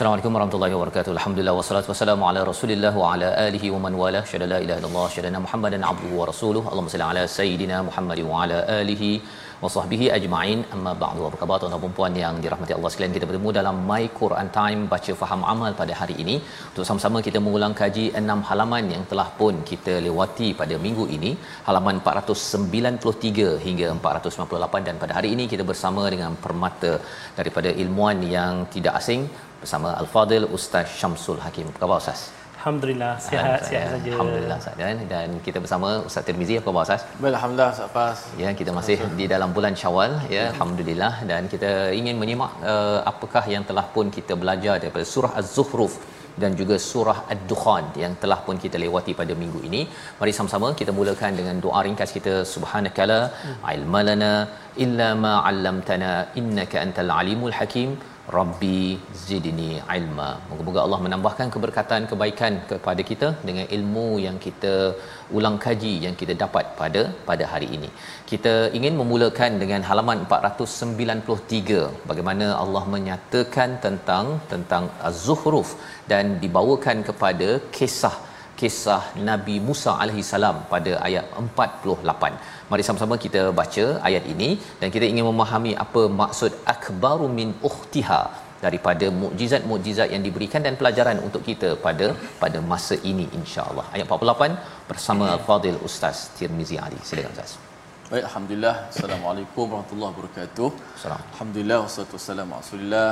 Assalamualaikum warahmatullahi wabarakatuh. Alhamdulillah wassalatu wassalamu ala Rasulillah wa ala alihi wa man wala. Syada la ilaha illallah, syada Muhammadan abduhu wa rasuluh. Allahumma salli ala sayidina Muhammad wa ala alihi wa sahbihi ajma'in. Amma ba'du. Apa khabar tuan-tuan dan puan yang dirahmati Allah sekalian? Kita bertemu dalam My Quran Time baca faham amal pada hari ini. Untuk sama-sama kita mengulang kaji enam halaman yang telah pun kita lewati pada minggu ini, halaman 493 hingga 498 dan pada hari ini kita bersama dengan permata daripada ilmuan yang tidak asing bersama Al-Fadil Ustaz Syamsul Hakim. Apa khabar Ustaz? Alhamdulillah sihat sihat saja. Alhamdulillah Ustaz dan, dan kita bersama Ustaz Tirmizi apa khabar Ustaz? Baik, Alhamdulillah Ustaz Fas. Ya, kita masih di dalam bulan Syawal ya, alhamdulillah dan kita ingin menyimak uh, apakah yang telah pun kita belajar daripada surah Az-Zukhruf dan juga surah Ad-Dukhan yang telah pun kita lewati pada minggu ini. Mari sama-sama kita mulakan dengan doa ringkas kita subhanakala ilmalana illa ma 'allamtana innaka antal alimul hakim Rabbi zidni ilma. Moga-moga Allah menambahkan keberkatan kebaikan kepada kita dengan ilmu yang kita ulang kaji yang kita dapat pada pada hari ini. Kita ingin memulakan dengan halaman 493 bagaimana Allah menyatakan tentang tentang Az-Zukhruf dan dibawakan kepada kisah kisah Nabi Musa alaihi salam pada ayat 48. Mari sama-sama kita baca ayat ini dan kita ingin memahami apa maksud akbaru min ukhtiha daripada mukjizat-mukjizat yang diberikan dan pelajaran untuk kita pada pada masa ini insya-Allah. Ayat 48 bersama Fadil Ustaz Tirmizi Ali. Silakan Ustaz. Baik, Alhamdulillah. Assalamualaikum warahmatullahi wabarakatuh. Salam. Alhamdulillah, wassalatu wassalamu ala rasulillah.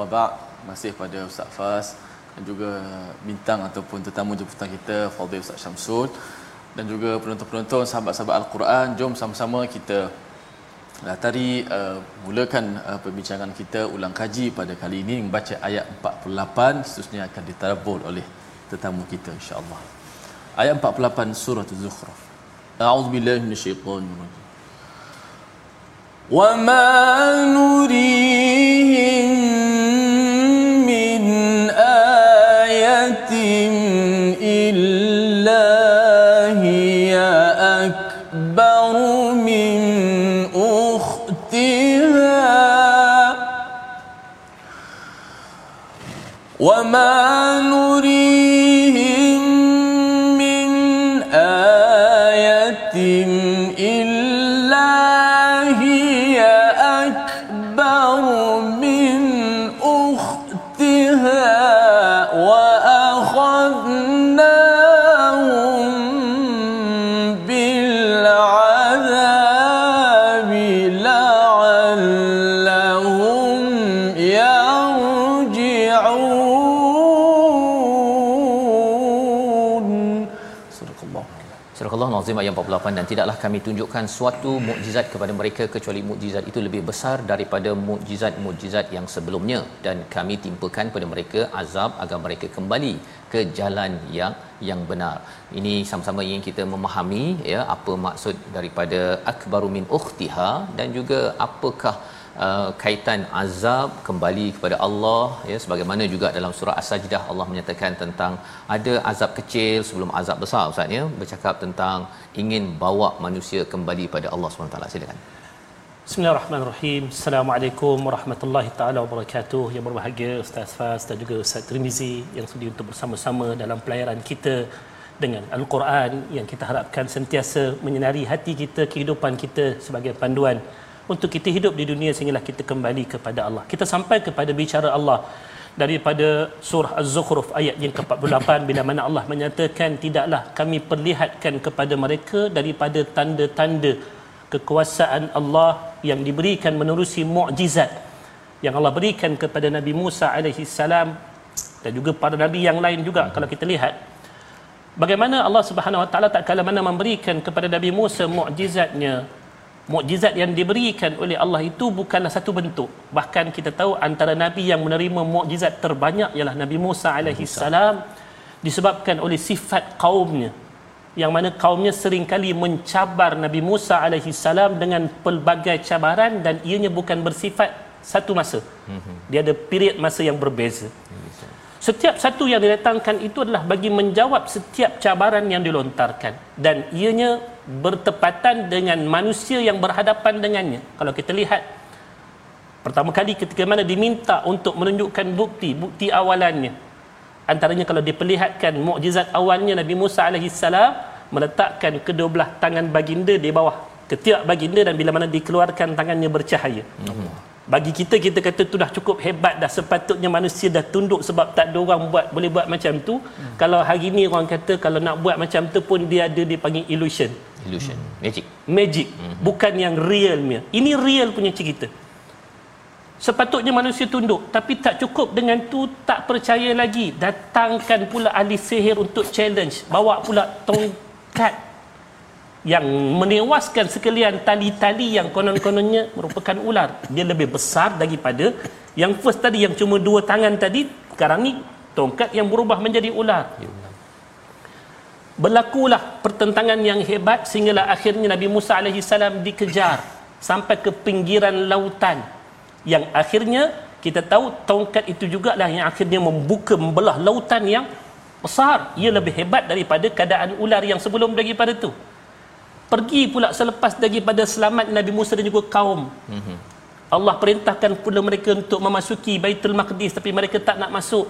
Wa ba'd, masih pada Ustaz Fas dan juga bintang ataupun tetamu jemputan kita Fadil Ustaz Syamsul dan juga penonton-penonton sahabat-sahabat Al-Quran jom sama-sama kita latari uh, mulakan uh, perbincangan kita ulang kaji pada kali ini. Membaca ayat 48 seterusnya akan ditadabbur oleh tetamu kita insya-Allah. Ayat 48 surah Az-Zukhruf. A'udzubillahi minasyaitonir rajim. Wa ma nurihim وما Subhanakallah. Surah Allah Nazim ayat 48 dan tidaklah kami tunjukkan suatu mukjizat kepada mereka kecuali mukjizat itu lebih besar daripada mukjizat-mukjizat yang sebelumnya dan kami timpakan kepada mereka azab agar mereka kembali ke jalan yang yang benar. Ini sama-sama ingin kita memahami ya apa maksud daripada akbaru min ukhtiha dan juga apakah uh, kaitan azab kembali kepada Allah ya sebagaimana juga dalam surah as-sajdah Allah menyatakan tentang ada azab kecil sebelum azab besar ustaz ya bercakap tentang ingin bawa manusia kembali pada Allah SWT silakan Bismillahirrahmanirrahim. Assalamualaikum warahmatullahi taala wabarakatuh. Yang berbahagia Ustaz Fas dan juga Ustaz Trimizi yang sudi untuk bersama-sama dalam pelayaran kita dengan Al-Quran yang kita harapkan sentiasa menyinari hati kita, kehidupan kita sebagai panduan untuk kita hidup di dunia sehinggalah kita kembali kepada Allah. Kita sampai kepada bicara Allah daripada surah Az-Zukhruf ayat yang ke-48 bila mana Allah menyatakan tidaklah kami perlihatkan kepada mereka daripada tanda-tanda kekuasaan Allah yang diberikan menerusi mukjizat yang Allah berikan kepada Nabi Musa alaihi salam dan juga para nabi yang lain juga hmm. kalau kita lihat bagaimana Allah Subhanahu wa taala tak kala mana memberikan kepada Nabi Musa mukjizatnya mukjizat yang diberikan oleh Allah itu bukanlah satu bentuk bahkan kita tahu antara nabi yang menerima mukjizat terbanyak ialah Nabi Musa alaihi salam disebabkan oleh sifat kaumnya yang mana kaumnya seringkali mencabar Nabi Musa alaihi salam dengan pelbagai cabaran dan ianya bukan bersifat satu masa. Mhm. Dia ada period masa yang berbeza. Setiap satu yang didatangkan itu adalah bagi menjawab setiap cabaran yang dilontarkan dan ianya bertepatan dengan manusia yang berhadapan dengannya. Kalau kita lihat pertama kali ketika mana diminta untuk menunjukkan bukti, bukti awalannya. Antaranya kalau diperlihatkan mukjizat awalnya Nabi Musa alaihi salam meletakkan kedua belah tangan baginda di bawah ketiak baginda dan bila mana dikeluarkan tangannya bercahaya. Allah bagi kita kita kata tu dah cukup hebat dah sepatutnya manusia dah tunduk sebab tak ada orang buat boleh buat macam tu. Hmm. kalau hari ni orang kata kalau nak buat macam tu pun dia ada dipanggil illusion. Illusion. Magic. Magic. Hmm. bukan yang realnya. Ini real punya cerita. Sepatutnya manusia tunduk tapi tak cukup dengan tu tak percaya lagi. Datangkan pula ahli sihir untuk challenge. Bawa pula tongkat yang menewaskan sekalian tali-tali yang konon-kononnya merupakan ular. Dia lebih besar daripada yang first tadi yang cuma dua tangan tadi. Sekarang ni tongkat yang berubah menjadi ular. Berlakulah pertentangan yang hebat sehinggalah akhirnya Nabi Musa salam dikejar sampai ke pinggiran lautan. Yang akhirnya kita tahu tongkat itu juga lah yang akhirnya membuka membelah lautan yang besar. Ia lebih hebat daripada keadaan ular yang sebelum daripada tu pergi pula selepas daripada selamat Nabi Musa dan juga kaum mm-hmm. Allah perintahkan pula mereka untuk memasuki Baitul Maqdis tapi mereka tak nak masuk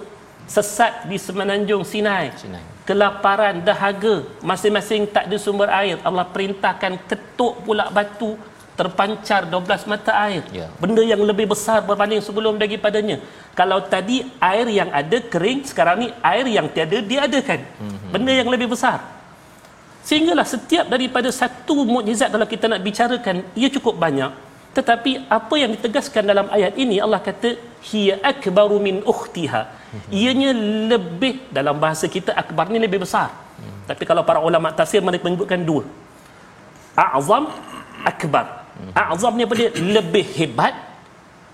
sesat di semenanjung Sinai, Sinai. kelaparan dahaga masing-masing tak ada sumber air Allah perintahkan ketuk pula batu terpancar 12 mata air yeah. benda yang lebih besar berbanding sebelum daripadanya kalau tadi air yang ada kering sekarang ni air yang tiada diadakan mm-hmm. benda yang lebih besar Sehinggalah setiap daripada satu mukjizat kalau kita nak bicarakan ia cukup banyak. Tetapi apa yang ditegaskan dalam ayat ini Allah kata hiya akbaru min ukhtiha. Ianya lebih dalam bahasa kita akbar ni lebih besar. Tapi kalau para ulama tafsir mereka menyebutkan dua. A'zam akbar. A'zam ni apa dia lebih hebat.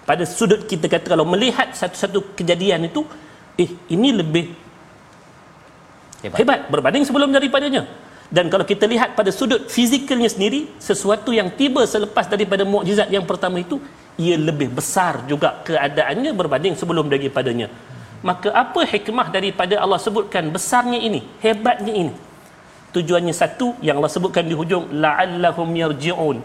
Pada sudut kita kata kalau melihat satu-satu kejadian itu eh ini lebih hebat, hebat berbanding sebelum daripadanya dan kalau kita lihat pada sudut fizikalnya sendiri sesuatu yang tiba selepas daripada mukjizat yang pertama itu ia lebih besar juga keadaannya berbanding sebelum daripadanya. Maka apa hikmah daripada Allah sebutkan besarnya ini hebatnya ini? Tujuannya satu yang Allah sebutkan di hujung la'allahum yarji'un.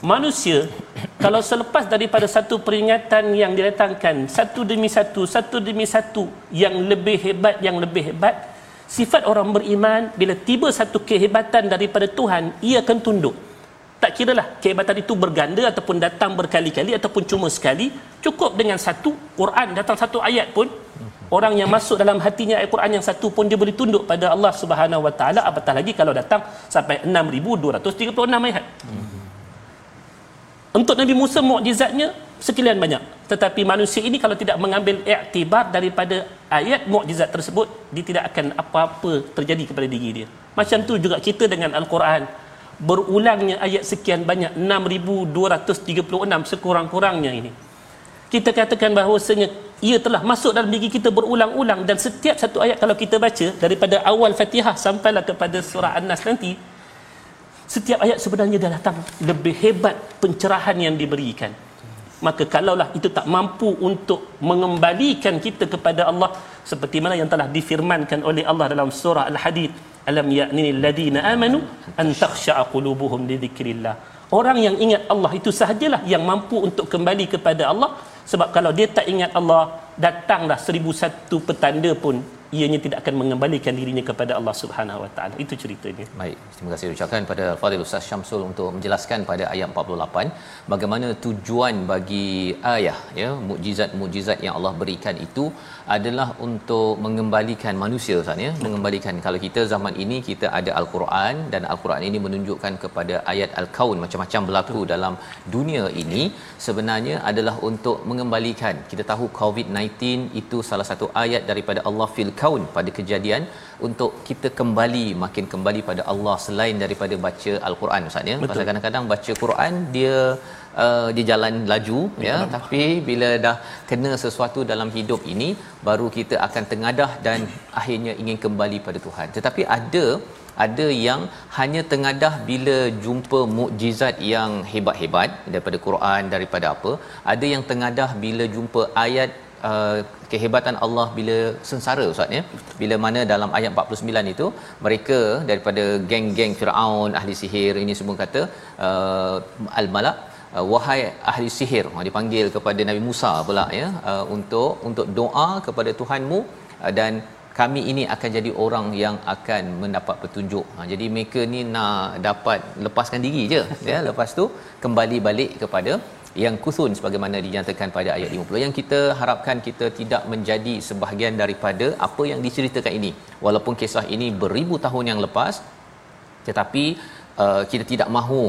Manusia kalau selepas daripada satu peringatan yang didatangkan satu demi satu satu demi satu yang lebih hebat yang lebih hebat sifat orang beriman bila tiba satu kehebatan daripada Tuhan ia akan tunduk. Tak kiralah kehebatan itu berganda ataupun datang berkali-kali ataupun cuma sekali. Cukup dengan satu Quran datang satu ayat pun orang yang masuk dalam hatinya ayat Quran yang satu pun dia boleh tunduk pada Allah Subhanahu Wa Taala apatah lagi kalau datang sampai 6236 ayat. Untuk Nabi Musa mukjizatnya sekalian banyak. Tetapi manusia ini kalau tidak mengambil iktibar daripada ayat mukjizat tersebut dia tidak akan apa-apa terjadi kepada diri dia. Macam tu juga kita dengan al-Quran. Berulangnya ayat sekian banyak 6236 sekurang-kurangnya ini. Kita katakan bahawasanya ia telah masuk dalam diri kita berulang-ulang dan setiap satu ayat kalau kita baca daripada awal Fatihah sampailah kepada surah An-Nas nanti setiap ayat sebenarnya dah datang. Lebih hebat pencerahan yang diberikan maka kalaulah itu tak mampu untuk mengembalikan kita kepada Allah seperti mana yang telah difirmankan oleh Allah dalam surah Al-Hadid alam ya'ni alladhina amanu an takhsha'a qulubuhum li dhikrillah. Orang yang ingat Allah itu sahajalah yang mampu untuk kembali kepada Allah. Sebab kalau dia tak ingat Allah datanglah seribu satu petanda pun ianya tidak akan mengembalikan dirinya kepada Allah Subhanahu Wa Taala. Itu ceritanya. Baik, terima kasih ucapkan pada Fadil Ustaz Syamsul untuk menjelaskan pada ayat 48 bagaimana tujuan bagi ayah ya, mukjizat-mukjizat yang Allah berikan itu adalah untuk mengembalikan manusia Ustaz ya, mengembalikan kalau kita zaman ini kita ada al-Quran dan al-Quran ini menunjukkan kepada ayat al-kaun macam-macam berlaku Betul. dalam dunia ini sebenarnya adalah untuk mengembalikan. Kita tahu COVID-19 itu salah satu ayat daripada Allah fil kaun pada kejadian untuk kita kembali makin kembali pada Allah selain daripada baca al-Quran Ustaz ya. Pasal kadang-kadang baca Quran dia uh, dia jalan laju ya, ya tapi bila dah kena sesuatu dalam hidup ini baru kita akan tengadah dan akhirnya ingin kembali pada Tuhan. Tetapi ada ada yang hanya tengadah bila jumpa mukjizat yang hebat-hebat daripada Quran daripada apa. Ada yang tengadah bila jumpa ayat uh, kehebatan Allah bila sengsara ustaz ya. Bila mana dalam ayat 49 itu mereka daripada geng-geng Firaun ahli sihir ini semua kata uh, al-malak uh, wahai ahli sihir uh, dipanggil kepada Nabi Musa pula ya uh, untuk untuk doa kepada Tuhanmu uh, dan kami ini akan jadi orang yang akan mendapat petunjuk. Ha, jadi mereka ni nak dapat lepaskan diri je ya. Lepas tu kembali balik kepada yang kusun sebagaimana dinyatakan pada ayat 50 yang kita harapkan kita tidak menjadi sebahagian daripada apa yang diceritakan ini. Walaupun kisah ini beribu tahun yang lepas tetapi uh, kita tidak mahu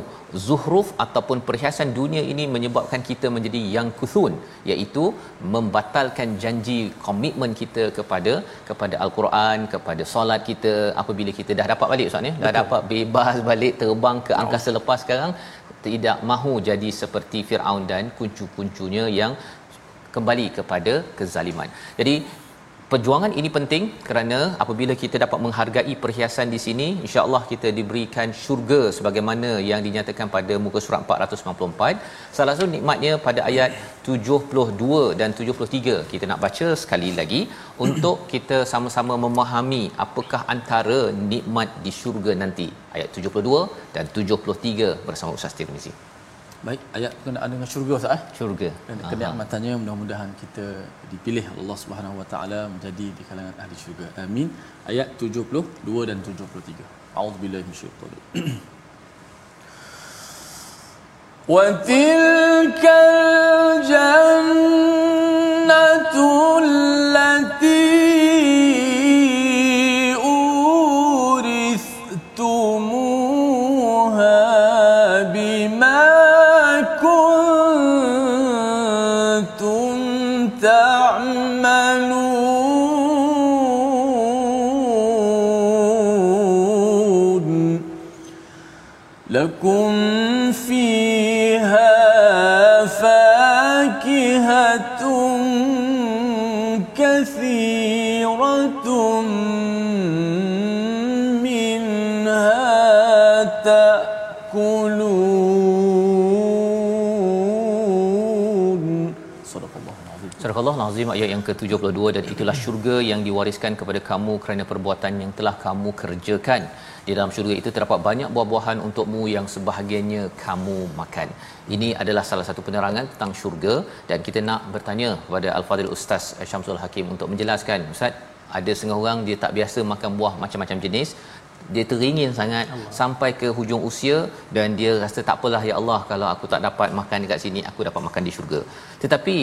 zuhruf ataupun perhiasan dunia ini menyebabkan kita menjadi yang kuthun iaitu membatalkan janji komitmen kita kepada kepada al-Quran kepada solat kita. Apabila kita dah dapat balik ustaz ni? Dah dapat bebas balik terbang ke angkasa lepas sekarang tidak mahu jadi seperti Firaun dan kuncu-kuncunya yang kembali kepada kezaliman. Jadi perjuangan ini penting kerana apabila kita dapat menghargai perhiasan di sini insya-Allah kita diberikan syurga sebagaimana yang dinyatakan pada muka surat 494 salah satu nikmatnya pada ayat 72 dan 73 kita nak baca sekali lagi. Untuk kita sama-sama memahami apakah antara nikmat di syurga nanti. Ayat 72 dan 73 bersama Ustaz Tirmizi Baik, ayat berkenaan dengan syurga Ustaz eh? Syurga. Dan kenikmatannya mudah-mudahan kita dipilih Allah Subhanahu Wa Taala menjadi di kalangan ahli syurga. Amin. Ayat 72 dan 73. A'udzubillahi minasyaitanir rajim. وتلك الجنة لكم Surah Allah Nazim ayat yang ke-72 dan itulah syurga yang diwariskan kepada kamu kerana perbuatan yang telah kamu kerjakan di dalam syurga itu terdapat banyak buah-buahan untukmu yang sebahagiannya kamu makan. Ini adalah salah satu penerangan tentang syurga dan kita nak bertanya kepada Al-Fadhil Ustaz Syamsul Hakim untuk menjelaskan. Ustaz, ada setengah orang dia tak biasa makan buah macam-macam jenis dia teringin sangat Allah. sampai ke hujung usia dan dia rasa tak apalah ya Allah kalau aku tak dapat makan dekat sini aku dapat makan di syurga. Tetapi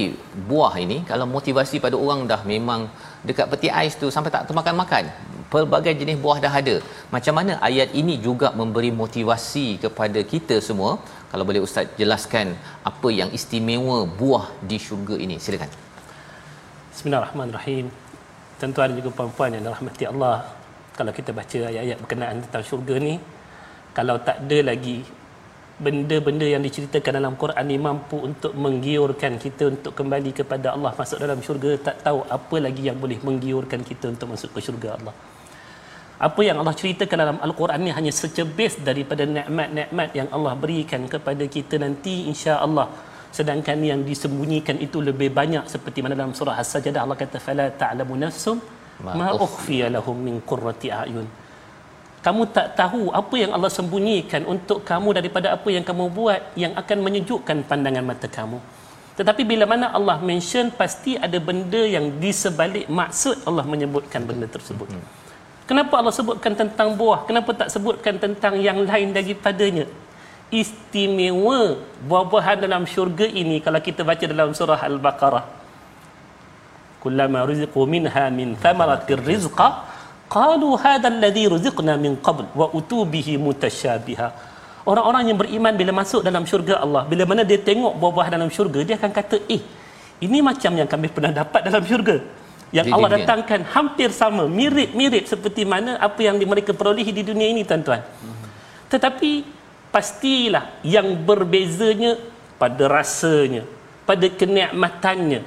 buah ini kalau motivasi pada orang dah memang dekat peti ais tu sampai tak termakan makan pelbagai jenis buah dah ada. Macam mana ayat ini juga memberi motivasi kepada kita semua? Kalau boleh ustaz jelaskan apa yang istimewa buah di syurga ini. Silakan. Bismillahirrahmanirrahim. Tuan-tuan dan juga puan-puan yang dirahmati Allah kalau kita baca ayat-ayat berkenaan tentang syurga ni kalau tak ada lagi benda-benda yang diceritakan dalam Quran ni mampu untuk menggiurkan kita untuk kembali kepada Allah masuk dalam syurga tak tahu apa lagi yang boleh menggiurkan kita untuk masuk ke syurga Allah. Apa yang Allah ceritakan dalam Al-Quran ni hanya secebis daripada nikmat-nikmat yang Allah berikan kepada kita nanti insya-Allah. Sedangkan yang disembunyikan itu lebih banyak seperti mana dalam surah As-Sajdah Allah kata fala ta'lamu nafsum ma ukhfiya lahum min qurrati ayun kamu tak tahu apa yang Allah sembunyikan untuk kamu daripada apa yang kamu buat yang akan menyejukkan pandangan mata kamu Tetapi bila mana Allah mention pasti ada benda yang di sebalik maksud Allah menyebutkan benda tersebut. Hmm. Kenapa Allah sebutkan tentang buah? Kenapa tak sebutkan tentang yang lain daripadanya? Istimewa buah-buahan dalam syurga ini kalau kita baca dalam surah Al-Baqarah. Kullama rizqu minha min thamaratir rizqa qalu hadha alladhi ruziqna min qabl wa utubihi mutasyabiha orang-orang yang beriman bila masuk dalam syurga Allah bila mana dia tengok buah-buah dalam syurga dia akan kata eh ini macam yang kami pernah dapat dalam syurga. Yang Allah datangkan hampir sama mirip-mirip seperti mana apa yang mereka perolehi di dunia ini tuan-tuan. Tetapi pastilah yang berbezanya pada rasanya pada kenikmatannya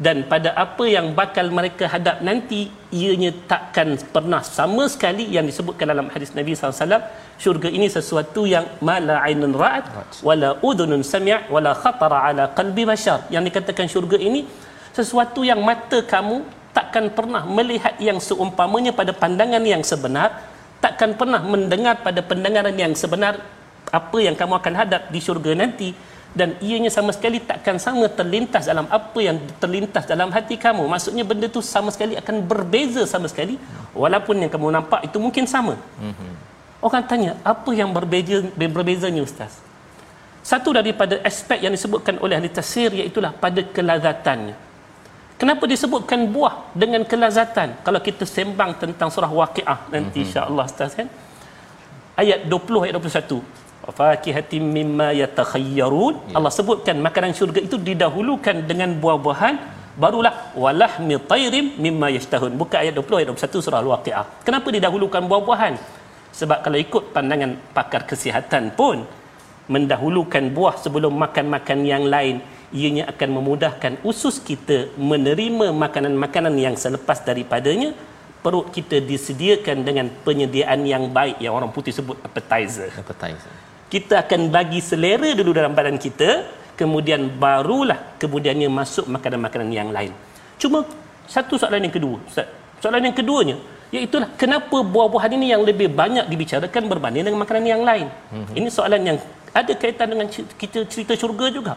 dan pada apa yang bakal mereka hadap nanti ianya takkan pernah sama sekali yang disebutkan dalam hadis Nabi SAW syurga ini sesuatu yang mala ainun ra'at. wala udhunun sami' wala khatara ala qalbi bashar. Yang dikatakan syurga ini sesuatu yang mata kamu takkan pernah melihat yang seumpamanya pada pandangan yang sebenar takkan pernah mendengar pada pendengaran yang sebenar apa yang kamu akan hadap di syurga nanti dan ianya sama sekali takkan sama terlintas dalam apa yang terlintas dalam hati kamu. Maksudnya benda tu sama sekali akan berbeza sama sekali. Walaupun yang kamu nampak itu mungkin sama. Mm-hmm. orang tanya apa yang berbeza berbezanya ustaz? Satu daripada aspek yang disebutkan oleh ahli tafsir iaitu pada kelazatannya. Kenapa disebutkan buah dengan kelazatan? Kalau kita sembang tentang surah waqiah nanti mm-hmm. insya-Allah ustaz kan? Ayat 20 ayat 21 fakihatin mimma yatakhayyarun. Ya. Allah sebutkan makanan syurga itu didahulukan dengan buah-buahan. Barulah walahmi tairim mimma yashtahun. Buka ayat 20 ayat 21 surah al-waqiah. Kenapa didahulukan buah-buahan? Sebab kalau ikut pandangan pakar kesihatan pun mendahulukan buah sebelum makan-makan yang lain ianya akan memudahkan usus kita menerima makanan-makanan yang selepas daripadanya. Perut kita disediakan dengan penyediaan yang baik yang orang putih sebut appetizer. Appetizer kita akan bagi selera dulu dalam badan kita kemudian barulah kemudiannya masuk makanan-makanan yang lain cuma satu soalan yang kedua soalan yang keduanya iaitu kenapa buah-buahan ini yang lebih banyak dibicarakan berbanding dengan makanan yang lain mm-hmm. ini soalan yang ada kaitan dengan kita cerita syurga juga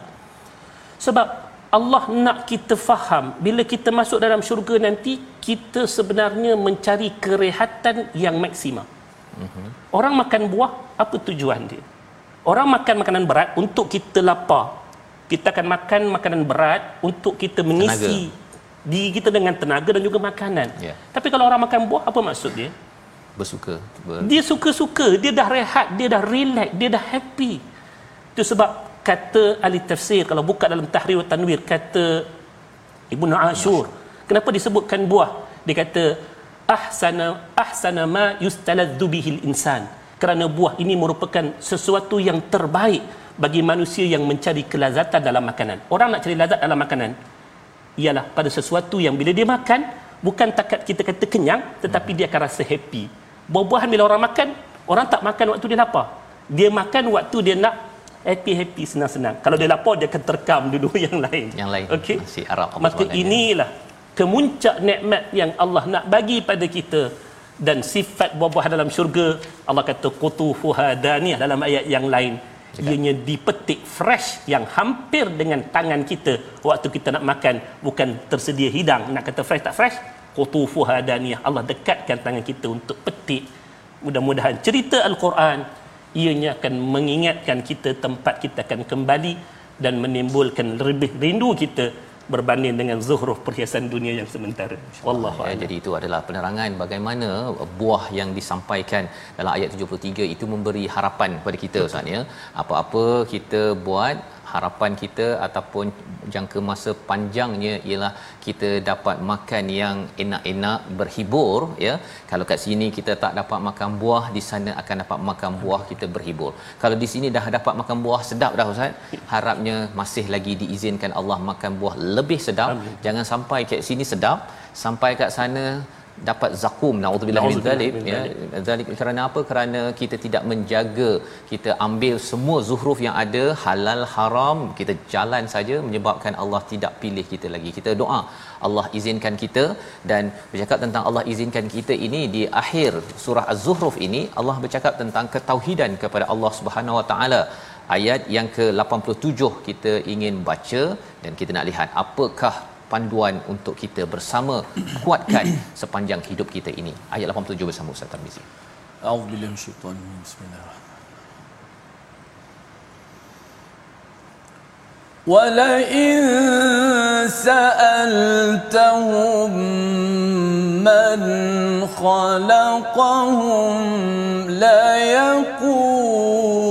sebab Allah nak kita faham bila kita masuk dalam syurga nanti kita sebenarnya mencari kerehatan yang maksima. Mm-hmm. Orang makan buah apa tujuan dia? Orang makan makanan berat untuk kita lapar. Kita akan makan makanan berat untuk kita mengisi tenaga. diri kita dengan tenaga dan juga makanan. Yeah. Tapi kalau orang makan buah, apa maksud dia? Bersuka. Ber... Dia suka-suka. Dia dah rehat. Dia dah relax. Dia dah happy. Itu sebab kata ahli tafsir, kalau buka dalam Tahrir wa Tanwir, kata Ibn Ashur. Kenapa disebutkan buah? Dia kata, ahsana, ahsana ma yustaladzu bihil insan kerana buah ini merupakan sesuatu yang terbaik bagi manusia yang mencari kelazatan dalam makanan. Orang nak cari lazat dalam makanan ialah pada sesuatu yang bila dia makan bukan takat kita kata kenyang tetapi dia akan rasa happy. Buah-buahan bila orang makan, orang tak makan waktu dia lapar. Dia makan waktu dia nak happy-happy senang-senang. Kalau dia lapar dia akan terkam dulu yang lain. Yang lain. Okey. Arab Maka inilah kemuncak nikmat yang Allah nak bagi pada kita dan sifat buah-buah dalam syurga Allah kata qutufuha daniyah dalam ayat yang lain. Ianya dipetik fresh yang hampir dengan tangan kita waktu kita nak makan. Bukan tersedia hidang. Nak kata fresh tak fresh? Qutufuha daniyah Allah dekatkan tangan kita untuk petik. Mudah-mudahan cerita al-Quran ianya akan mengingatkan kita tempat kita akan kembali dan menimbulkan lebih rindu kita berbanding dengan zuhruf perhiasan dunia yang sementara. Wallahu ya, jadi itu adalah penerangan bagaimana buah yang disampaikan dalam ayat 73 itu memberi harapan kepada kita Ustaz ya. Apa-apa kita buat harapan kita ataupun jangka masa panjangnya ialah kita dapat makan yang enak-enak berhibur ya. Kalau kat sini kita tak dapat makan buah di sana akan dapat makan buah kita berhibur. Kalau di sini dah dapat makan buah sedap dah ustaz. Harapnya masih lagi diizinkan Allah makan buah lebih sedap. Amin. jangan sampai kat sini sedap. Sampai kat sana dapat zakum naudzubillah min zalik ya. zalik. Kerana apa? Kerana kita tidak menjaga kita ambil semua zuhruf yang ada halal haram kita jalan saja menyebabkan Allah tidak pilih kita lagi. Kita doa Allah izinkan kita dan bercakap tentang Allah izinkan kita ini di akhir surah az-zuhruf ini Allah bercakap tentang ketauhidan kepada Allah Subhanahu Wa Taala. Ayat yang ke-87 kita ingin baca dan kita nak lihat apakah panduan untuk kita bersama kuatkan sepanjang hidup kita ini. Ayat 87 bersama Ustaz Tarmizi. A'udzubillahi minasyaitanir rajim. Bismillahirrahmanirrahim. ولئن سألتهم من خلقهم ليقولن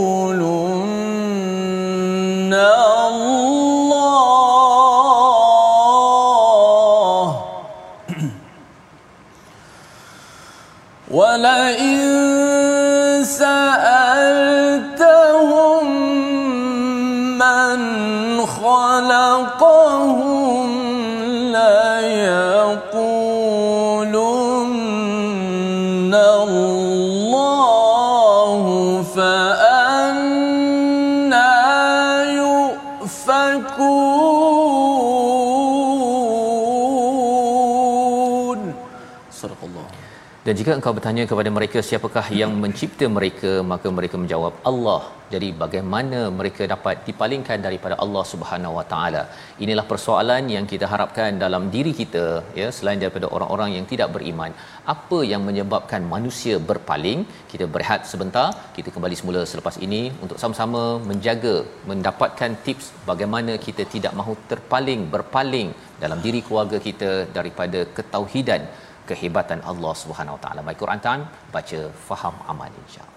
Dan jika engkau bertanya kepada mereka siapakah yang mencipta mereka maka mereka menjawab Allah. Jadi bagaimana mereka dapat dipalingkan daripada Allah Subhanahu Wa Taala? Inilah persoalan yang kita harapkan dalam diri kita ya selain daripada orang-orang yang tidak beriman. Apa yang menyebabkan manusia berpaling? Kita berehat sebentar, kita kembali semula selepas ini untuk sama-sama menjaga mendapatkan tips bagaimana kita tidak mahu terpaling berpaling dalam diri keluarga kita daripada ketauhidan kehebatan Allah Subhanahu Wa Taala. Baik Quran Time, baca, faham, amal insya-Allah.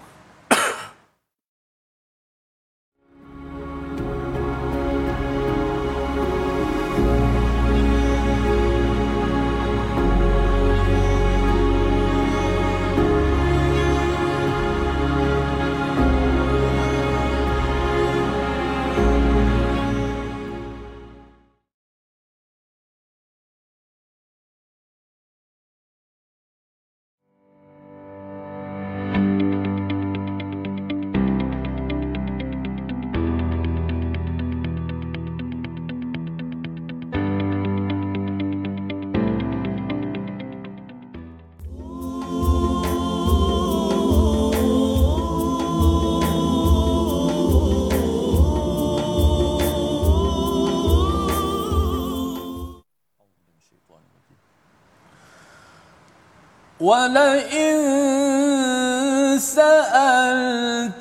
ولئن سألتهم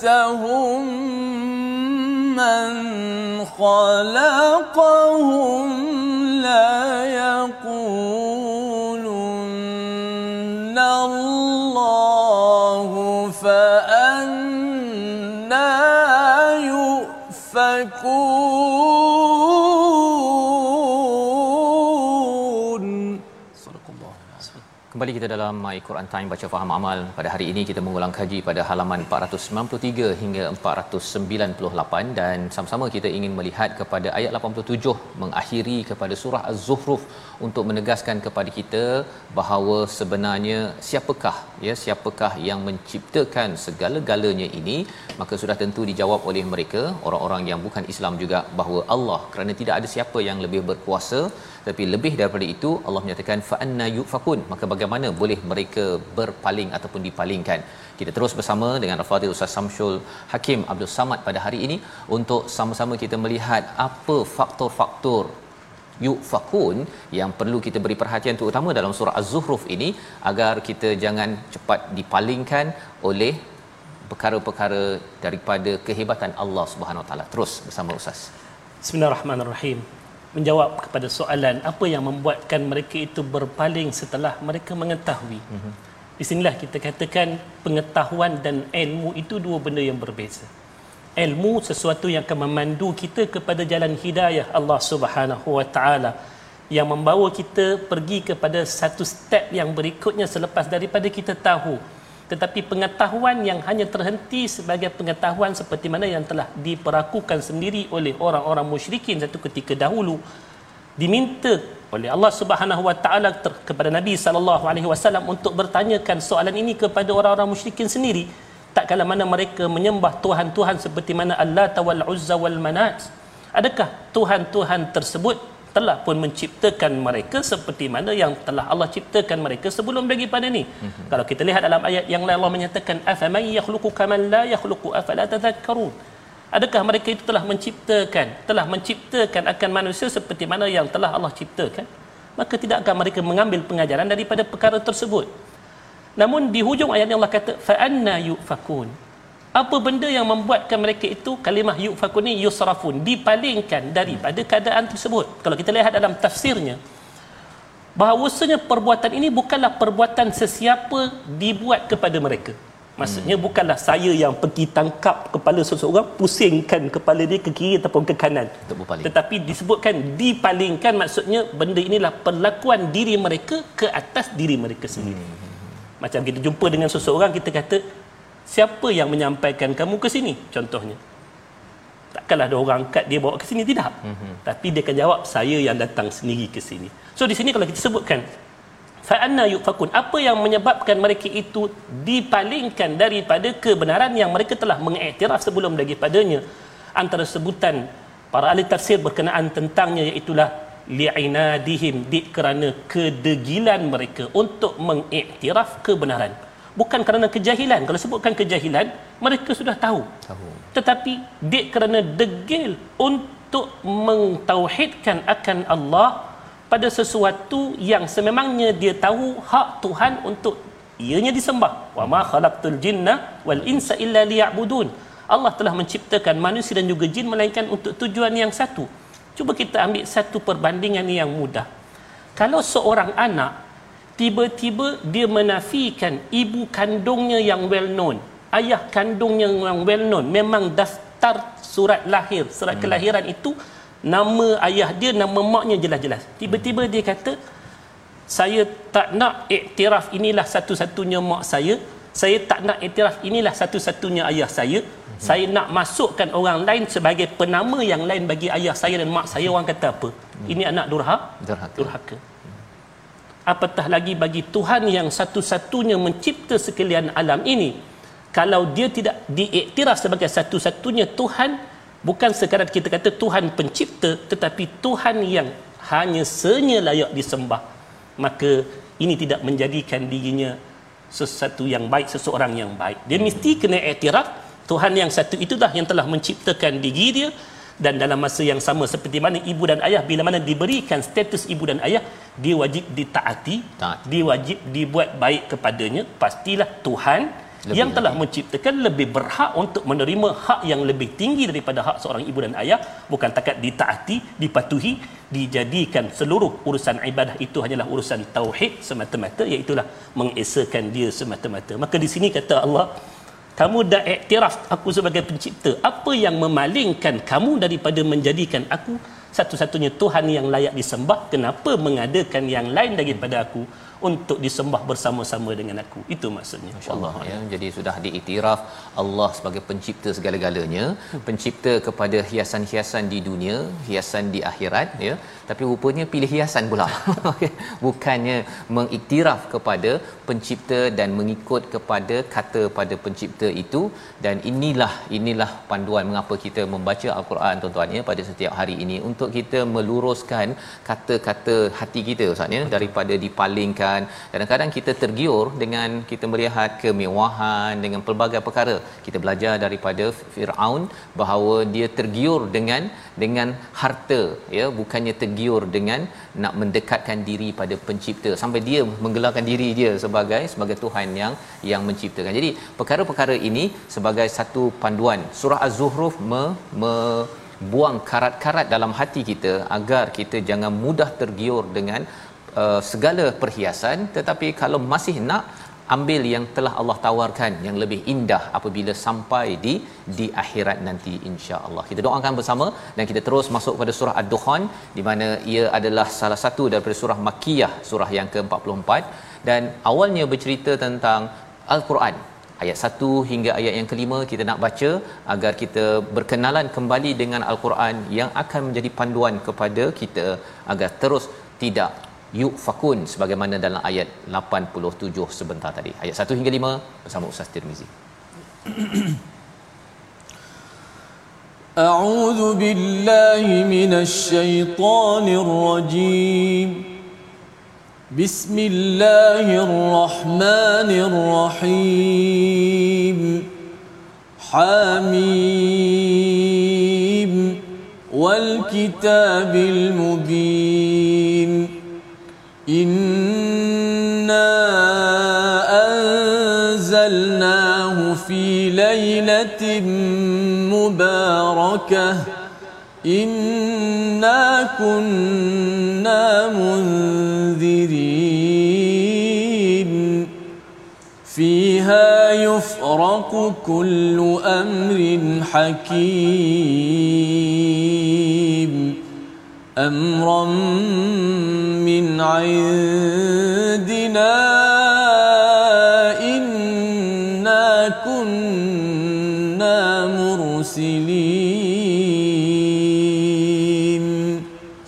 من خلقهم Kembali kita dalam My Quran Time baca faham amal. Pada hari ini kita mengulang kaji pada halaman 493 hingga 498 dan sama-sama kita ingin melihat kepada ayat 87 mengakhiri kepada surah Az-Zukhruf untuk menegaskan kepada kita bahawa sebenarnya siapakah ya siapakah yang menciptakan segala-galanya ini maka sudah tentu dijawab oleh mereka orang-orang yang bukan Islam juga bahawa Allah kerana tidak ada siapa yang lebih berkuasa tapi lebih daripada itu Allah menyatakan fa anna yufakun maka bagaimana boleh mereka berpaling ataupun dipalingkan kita terus bersama dengan Al-Fadhil Ustaz Samsul Hakim Abdul Samad pada hari ini untuk sama-sama kita melihat apa faktor-faktor yufakun yang perlu kita beri perhatian terutama dalam surah Az-Zukhruf ini agar kita jangan cepat dipalingkan oleh perkara-perkara daripada kehebatan Allah Subhanahu Wa Taala. Terus bersama Ustaz. Bismillahirrahmanirrahim. Menjawab kepada soalan apa yang membuatkan mereka itu berpaling setelah mereka mengetahui. Mm-hmm. Di sinilah kita katakan pengetahuan dan ilmu itu dua benda yang berbeza. Ilmu sesuatu yang akan memandu kita kepada jalan hidayah Allah Subhanahu Wa Taala yang membawa kita pergi kepada satu step yang berikutnya selepas daripada kita tahu tetapi pengetahuan yang hanya terhenti sebagai pengetahuan seperti mana yang telah diperakukan sendiri oleh orang-orang musyrikin satu ketika dahulu diminta oleh Allah Subhanahu wa taala kepada Nabi sallallahu alaihi wasallam untuk bertanyakan soalan ini kepada orang-orang musyrikin sendiri. Tak kala mana mereka menyembah tuhan-tuhan seperti mana Allah wal Uzza wal Manat. Adakah tuhan-tuhan tersebut telah pun menciptakan mereka seperti mana yang telah Allah ciptakan mereka sebelum daripada ni. Mm-hmm. Kalau kita lihat dalam ayat yang lain Allah menyatakan afaman yakhluqu kaman la yakhluqu afala tadhakkarun. Adakah mereka itu telah menciptakan, telah menciptakan akan manusia seperti mana yang telah Allah ciptakan? Maka tidak akan mereka mengambil pengajaran daripada perkara tersebut. Namun di hujung ayat Allah kata fa anna yufakun apa benda yang membuatkan mereka itu? Kalimah yufakun ni yusrafun. Dipalingkan daripada keadaan tersebut. Kalau kita lihat dalam tafsirnya bahawasanya perbuatan ini bukanlah perbuatan sesiapa dibuat kepada mereka. Maksudnya hmm. bukanlah saya yang pergi tangkap kepala seseorang pusingkan kepala dia ke kiri ataupun ke kanan. Tetapi disebutkan dipalingkan maksudnya benda inilah perlakuan diri mereka ke atas diri mereka sendiri. Hmm. macam kita jumpa dengan seseorang kita kata siapa yang menyampaikan kamu ke sini? Contohnya. Takkanlah ada orang angkat dia bawa ke sini. Tidak. Mm-hmm. tapi dia akan jawab saya yang datang sendiri ke sini. So di sini kalau kita sebutkan fa anna yufakun apa yang menyebabkan mereka itu dipalingkan daripada kebenaran yang mereka telah mengiktiraf sebelum daripadanya? Antara sebutan para ahli tafsir berkenaan tentangnya iaitu li'inadihim di kerana kedegilan mereka untuk mengiktiraf kebenaran bukan kerana kejahilan. Kalau sebutkan kejahilan mereka sudah tahu. Tahu. Tetapi dia kerana degil untuk mentauhidkan akan Allah pada sesuatu yang sememangnya dia tahu hak Tuhan untuk ianya disembah. Wa ma khalaqtul jinna wal insa illa liya'budun. Allah telah menciptakan manusia dan juga jin melainkan untuk tujuan yang satu. Cuba kita ambil satu perbandingan yang mudah. Kalau seorang anak tiba-tiba dia menafikan ibu kandungnya yang well known. Ayah kandungnya yang well known. Memang daftar surat lahir. Surat hmm. kelahiran itu nama ayah dia nama maknya jelas-jelas. Tiba-tiba dia kata saya tak nak iktiraf inilah satu-satunya mak saya. Saya tak nak iktiraf inilah satu-satunya ayah saya. Hmm. saya nak masukkan orang lain sebagai penama yang lain bagi ayah saya dan mak saya. Orang kata apa? Hmm. ini anak durha? Durhaka, durhaka apatah lagi bagi Tuhan yang satu-satunya mencipta sekalian alam ini? Kalau dia tidak diiktiraf sebagai satu-satunya Tuhan bukan sekadar kita kata Tuhan pencipta tetapi Tuhan yang hanya senya layak disembah maka ini tidak menjadikan dirinya sesuatu yang baik seseorang yang baik. Dia mesti kena iktiraf. Tuhan yang satu itulah yang telah menciptakan diri dia dan dalam masa yang sama seperti mana ibu dan ayah bila mana diberikan status ibu dan ayah dia wajib ditaati Taat. dia wajib dibuat baik kepadanya pastilah Tuhan lebih yang telah lagi. menciptakan lebih berhak untuk menerima hak yang lebih tinggi daripada hak seorang ibu dan ayah bukan takat ditaati dipatuhi dijadikan seluruh urusan ibadah itu hanyalah urusan tauhid semata-mata iaitu mengesakan dia semata-mata maka di sini kata Allah kamu dah iktiraf aku sebagai pencipta. Apa yang memalingkan kamu daripada menjadikan aku satu-satunya Tuhan yang layak disembah? Kenapa mengadakan yang lain daripada aku untuk disembah bersama-sama dengan aku. Itu maksudnya. Insyaallah ya. Jadi sudah diiktiraf Allah sebagai pencipta segala-galanya pencipta kepada hiasan-hiasan di dunia hiasan di akhirat ya. Tapi rupanya pilih hiasan pula. Bukannya mengiktiraf kepada pencipta dan mengikut kepada kata pada pencipta itu. Dan inilah inilah panduan mengapa kita membaca al-Quran tuan-tuan ya pada setiap hari ini. Untuk kita meluruskan kata-kata hati kita ustaz ya daripada dipalingkan kadang-kadang kita tergiur dengan kita melihat kemewahan dengan pelbagai perkara. Kita belajar daripada Firaun bahawa dia tergiur dengan dengan harta ya. Bukannya tergiur dengan nak mendekatkan diri pada pencipta. Sampai dia menggelarkan diri dia sebagai sebagai Tuhan yang yang menciptakan. Jadi perkara-perkara ini sebagai satu panduan. Surah az-zuhruf me, me buang karat-karat dalam hati kita agar kita jangan mudah tergiur dengan uh, segala perhiasan tetapi kalau masih nak ambil yang telah Allah tawarkan yang lebih indah apabila sampai di di akhirat nanti insya-Allah. Kita doakan bersama dan kita terus masuk pada surah Ad-Dukhan di mana ia adalah salah satu daripada surah Makkiyah, surah yang ke-44 dan awalnya bercerita tentang Al-Quran ayat 1 hingga ayat yang kelima kita nak baca agar kita berkenalan kembali dengan al-Quran yang akan menjadi panduan kepada kita agar terus tidak yufakun sebagaimana dalam ayat 87 sebentar tadi ayat 1 hingga 5 bersama Ustaz Tirmizi أعوذ بالله من الشيطان الرجيم بسم الله الرحمن الرحيم حميم والكتاب المبين إنا أنزلناه في ليلة مباركة إنا كنا منذرين فيها يفرق كل أمر حكيم أمرا من عندنا إنا كنا مرسلين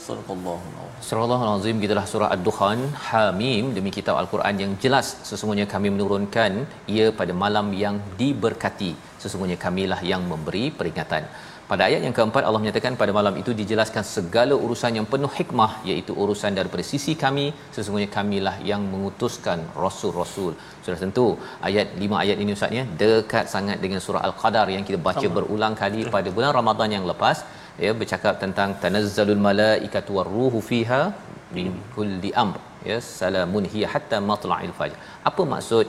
صدق الله العظيم Surah Al-Azim gitulah surah Ad-Dukhan Hamim demi kitab Al-Quran yang jelas sesungguhnya kami menurunkan ia pada malam yang diberkati sesungguhnya kamilah yang memberi peringatan pada ayat yang keempat Allah menyatakan pada malam itu dijelaskan segala urusan yang penuh hikmah iaitu urusan daripada sisi kami sesungguhnya kamilah yang mengutuskan rasul-rasul. Sudah tentu ayat 5 ayat ini ustaz ya dekat sangat dengan surah al-qadar yang kita baca Sama. berulang kali pada bulan Ramadan yang lepas ya bercakap tentang tanazzalul malaikatu warruhu fiha min kulli amr ya salamun hiya hatta matla'il fajr. Apa maksud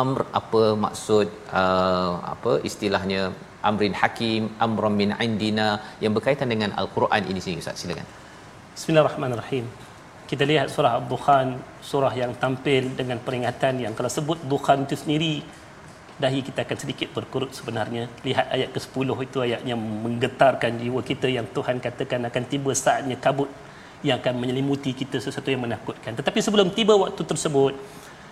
amr? Apa maksud uh, apa istilahnya amrin hakim amran min indina yang berkaitan dengan al-Quran ini sini ustaz silakan Bismillahirrahmanirrahim. Kita lihat surah Ad-Dukhan, surah yang tampil dengan peringatan yang kalau sebut Dukhan itu sendiri dahi kita akan sedikit berkerut sebenarnya. Lihat ayat ke-10 itu ayat yang menggetarkan jiwa kita yang Tuhan katakan akan tiba saatnya kabut yang akan menyelimuti kita sesuatu yang menakutkan. Tetapi sebelum tiba waktu tersebut,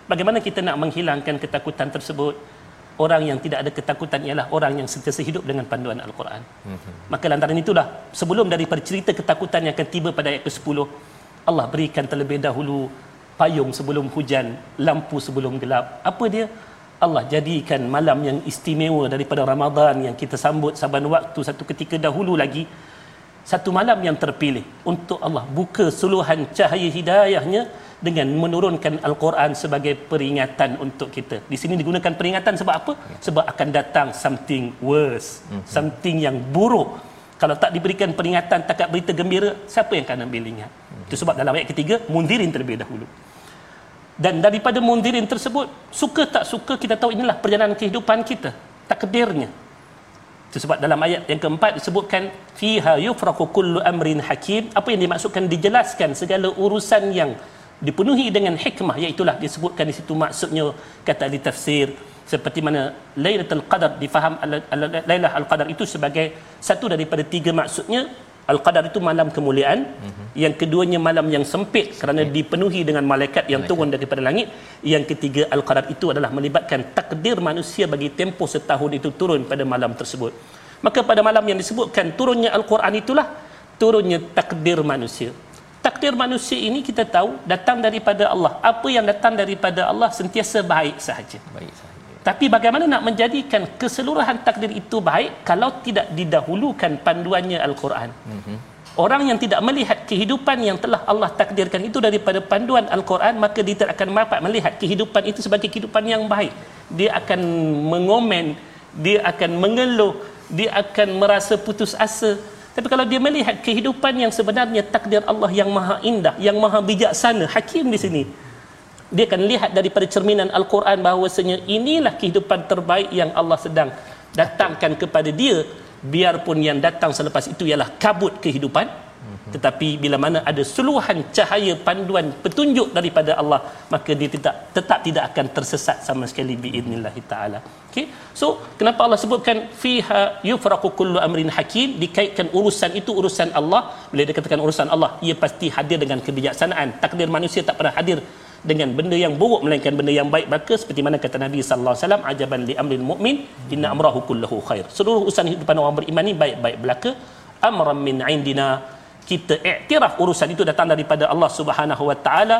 bagaimana kita nak menghilangkan ketakutan tersebut? Orang yang tidak ada ketakutan ialah orang yang sentiasa hidup dengan panduan Al-Quran. Maka lantaran itulah sebelum daripada cerita ketakutan yang akan tiba pada ayat ke-10 Allah berikan terlebih dahulu payung sebelum hujan, lampu sebelum gelap. Apa dia? Allah jadikan malam yang istimewa daripada Ramadan yang kita sambut saban waktu satu ketika dahulu lagi satu malam yang terpilih untuk Allah buka suluhan cahaya hidayahnya dengan menurunkan Al-Quran sebagai peringatan untuk kita. Di sini digunakan peringatan sebab apa? Sebab akan datang something worse, something yang buruk. Kalau tak diberikan peringatan, takat berita gembira, siapa yang akan ambil ingat? Itu sebab dalam ayat ketiga, mundirin terlebih dahulu. Dan daripada mundirin tersebut, suka tak suka kita tahu inilah perjalanan kehidupan kita, takdirnya. Itu sebab dalam ayat yang keempat disebutkan fiha yufraqu kullu amrin hakim. Apa yang dimaksudkan dijelaskan segala urusan yang dipenuhi dengan hikmah iaitulah disebutkan di situ maksudnya kata ahli tafsir seperti mana Lailatul Qadar difaham al- al- Lailah Al-Qadar itu sebagai satu daripada tiga maksudnya. Al-Qadar itu malam kemuliaan mm-hmm. yang keduanya malam yang sempit kerana dipenuhi dengan malaikat yang turun daripada langit. Yang ketiga Al-Qadar itu adalah melibatkan takdir manusia bagi tempoh setahun itu turun pada malam tersebut. Maka pada malam yang disebutkan turunnya Al-Quran itulah turunnya takdir manusia takdir manusia ini kita tahu datang daripada Allah apa yang datang daripada Allah sentiasa baik sahaja baik sahaja tapi bagaimana nak menjadikan keseluruhan takdir itu baik kalau tidak didahulukan panduannya Al-Quran? Mm-hmm. Orang yang tidak melihat kehidupan yang telah Allah takdirkan itu daripada panduan Al-Quran, maka dia tidak akan dapat melihat kehidupan itu sebagai kehidupan yang baik. Dia akan mengomen, dia akan mengeluh, dia akan merasa putus asa. Tapi kalau dia melihat kehidupan yang sebenarnya takdir Allah yang maha indah, yang maha bijaksana, hakim di sini, dia akan lihat daripada cerminan Al-Quran bahawasanya inilah kehidupan terbaik yang Allah sedang datangkan kepada dia. Biarpun yang datang selepas itu ialah kabut kehidupan tetapi bila mana ada seluruhan cahaya panduan petunjuk daripada Allah maka dia tidak tetap tidak akan tersesat sama sekali biidznillah taala. Okey so kenapa Allah sebutkan fiha yufraqu kullu amrin hakim dikaitkan urusan itu urusan Allah. Bila dia katakan urusan Allah ia pasti hadir dengan kebijaksanaan. Takdir manusia tak pernah hadir dengan benda yang buruk melainkan benda yang baik. Maka seperti mana kata Nabi sallallahu alaihi wasallam ajaban li amril mu'min inna amrahu kulluhu khair. Seluruh urusan hidupan orang beriman ini baik-baik belaka. Amran min indina kita iktiraf urusan itu datang daripada Allah Subhanahu Wa Taala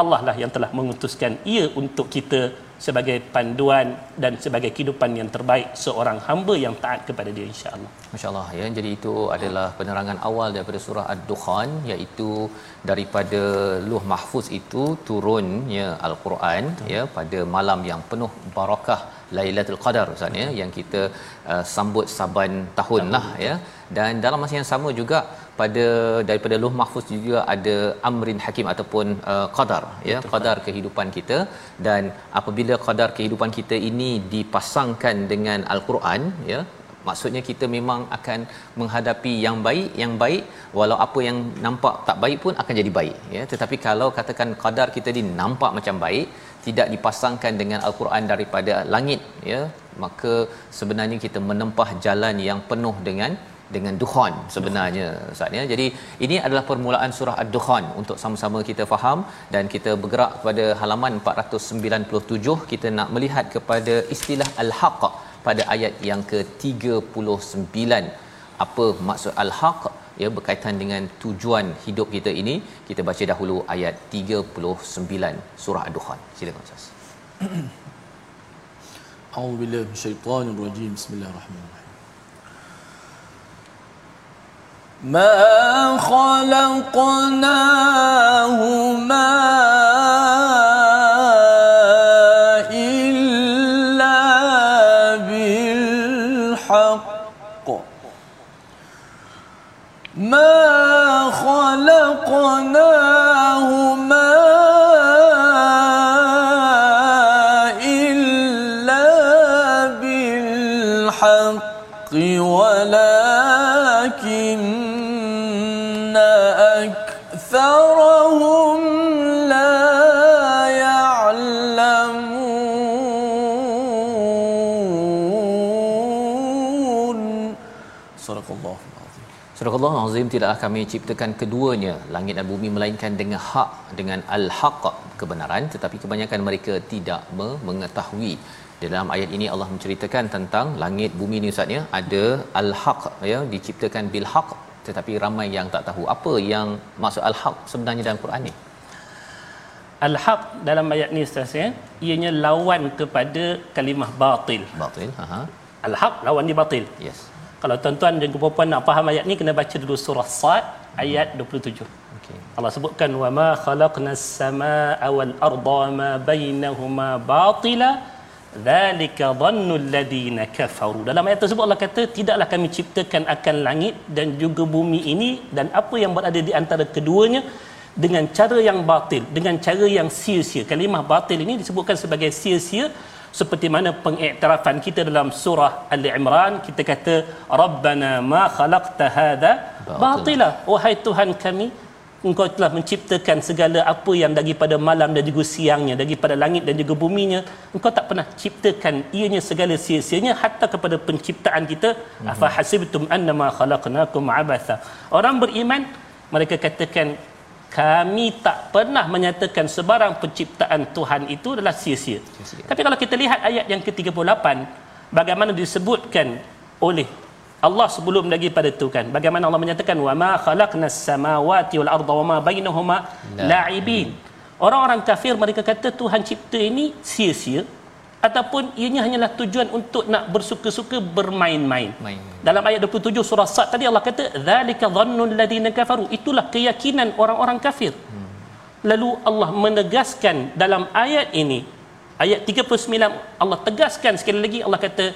Allah lah yang telah mengutuskan ia untuk kita sebagai panduan dan sebagai kehidupan yang terbaik seorang hamba yang taat kepada dia insya-Allah. Masya-Allah ya. Jadi itu adalah penerangan awal daripada surah Ad-Dukhan iaitu daripada Luh Mahfuz itu turunnya Al-Quran Betul. ya pada malam yang penuh barakah Lailatul Qadar Ustaz ya yang kita uh, sambut saban tahun lah ya. Dan dalam masa yang sama juga pada daripada Luh Mahfuz juga ada amrin hakim ataupun uh, qadar ya Betul, qadar kehidupan kita. Dan apabila qadar kehidupan kita ini dipasangkan dengan al-Quran ya maksudnya kita memang akan menghadapi yang baik yang baik. Walau apa yang nampak tak baik pun akan jadi baik ya. Tetapi kalau katakan qadar kita ni nampak macam baik tidak dipasangkan dengan al-Quran daripada langit ya maka sebenarnya kita menempah jalan yang penuh dengan dengan dukhan sebenarnya Ustaz ya. Jadi ini adalah permulaan surah Ad-Dukhan untuk sama-sama kita faham dan kita bergerak kepada halaman 497 kita nak melihat kepada istilah al-haq pada ayat yang ke-39. Apa maksud al-haq? Ya berkaitan dengan tujuan hidup kita ini. Kita baca dahulu ayat 39 surah Ad-Dukhan. Silakan Ustaz. A'udzubillahi minasyaitonirrajim. Bismillahirrahmanirrahim. ما خلقناهما tidaklah kami ciptakan keduanya. Langit dan bumi melainkan dengan hak dengan al-haq kebenaran. Tetapi kebanyakan mereka tidak mengetahui. Dalam ayat ini Allah menceritakan tentang langit bumi ni Ustaz ya ada al-haq ya diciptakan bil haq tetapi ramai yang tak tahu apa yang maksud al-haq sebenarnya dalam Quran ni. Al-haq dalam ayat ni ustaz ya ianya lawan kepada kalimah batil. Batil ha al-haq lawan di batil. Yes kalau tuan-tuan dan puan nak faham ayat ni kena baca dulu surah sad ayat 27 okay. Allah sebutkan wa ma khalaqnas samaa wal arda ma bainahuma batila Zalika dhannul ladina kafaru. Dalam ayat tersebut Allah kata tidaklah kami ciptakan akan langit dan juga bumi ini dan apa yang berada di antara keduanya dengan cara yang batil, dengan cara yang sia-sia. Kalimah batil ini disebutkan sebagai sia-sia seperti mana pengiktirafan kita dalam surah Ali Imran kita kata Rabbana ma khalaqta hadha batila. Wahai Tuhan kami, engkau telah menciptakan segala apa yang daripada malam dan juga siangnya daripada langit dan juga buminya engkau tak pernah ciptakan ianya segala sia-sianya hatta kepada penciptaan kita mm-hmm. afa hasibtum annama khalaqnakum abatha orang beriman mereka katakan kami tak pernah menyatakan sebarang penciptaan Tuhan itu adalah sia-sia. Tapi kalau kita lihat ayat yang ke-38 bagaimana disebutkan oleh Allah sebelum lagi pada itu kan? Bagaimana Allah menyatakan wa ma khalaqnas samawati wal arda wa ma bainahuma la'ibin. orang-orang kafir mereka kata Tuhan cipta ini sia-sia ataupun ianya hanyalah tujuan untuk nak bersuka-suka bermain-main. Main. dalam ayat 27 surah Sad tadi Allah kata zalika dhannul ladina kafaru. Itulah keyakinan orang-orang kafir. Hmm. lalu Allah menegaskan dalam ayat ini ayat 39 Allah tegaskan sekali lagi Allah kata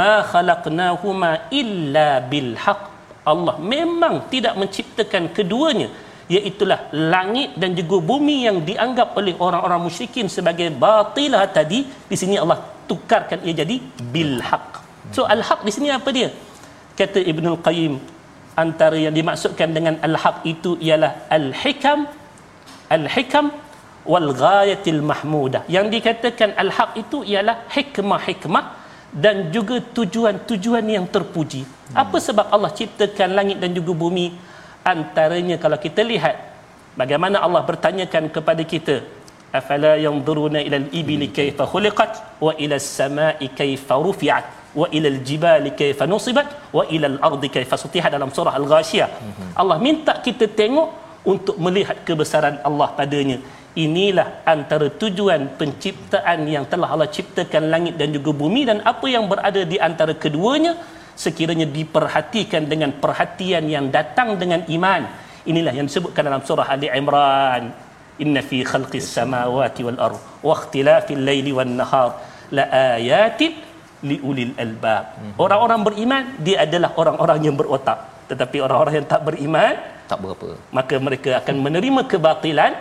ma khalaqnahuma illa bil haqq. Allah memang tidak menciptakan keduanya iaitulah langit dan juga bumi yang dianggap oleh orang-orang musyrikin sebagai batilah tadi di sini Allah tukarkan ia jadi bil haqq so al haqq di sini apa dia kata Ibnul Qayyim antara yang dimaksudkan dengan al haqq itu ialah al hikam al hikam wal ghayatil mahmudah yang dikatakan al haqq itu ialah hikmah-hikmah dan juga tujuan-tujuan yang terpuji. Apa sebab Allah ciptakan langit dan juga bumi? Antaranya kalau kita lihat bagaimana Allah bertanyakan kepada kita, afala yanzuruna ila al-ibili kayfa khuliqat? Wa ila as-sama'i kayfa rufi'at? Wa ilal jibali kaifa nusibat? Wa ilal ardi kaifa sutihat? Dalam surah al-ghasyiyah Allah minta kita tengok untuk melihat kebesaran Allah padanya. Inilah antara tujuan penciptaan yang telah Allah ciptakan langit dan juga bumi dan apa yang berada di antara keduanya sekiranya diperhatikan dengan perhatian yang datang dengan iman. Inilah yang disebutkan dalam surah Ali Imran. Inna fi khalqis samawati wal ard wa ikhtilafil laili wan nahar la ayatin li ulil albab orang-orang beriman dia adalah orang-orang yang berotak. Tetapi orang-orang yang tak beriman tak berapa. maka mereka akan menerima kebatilan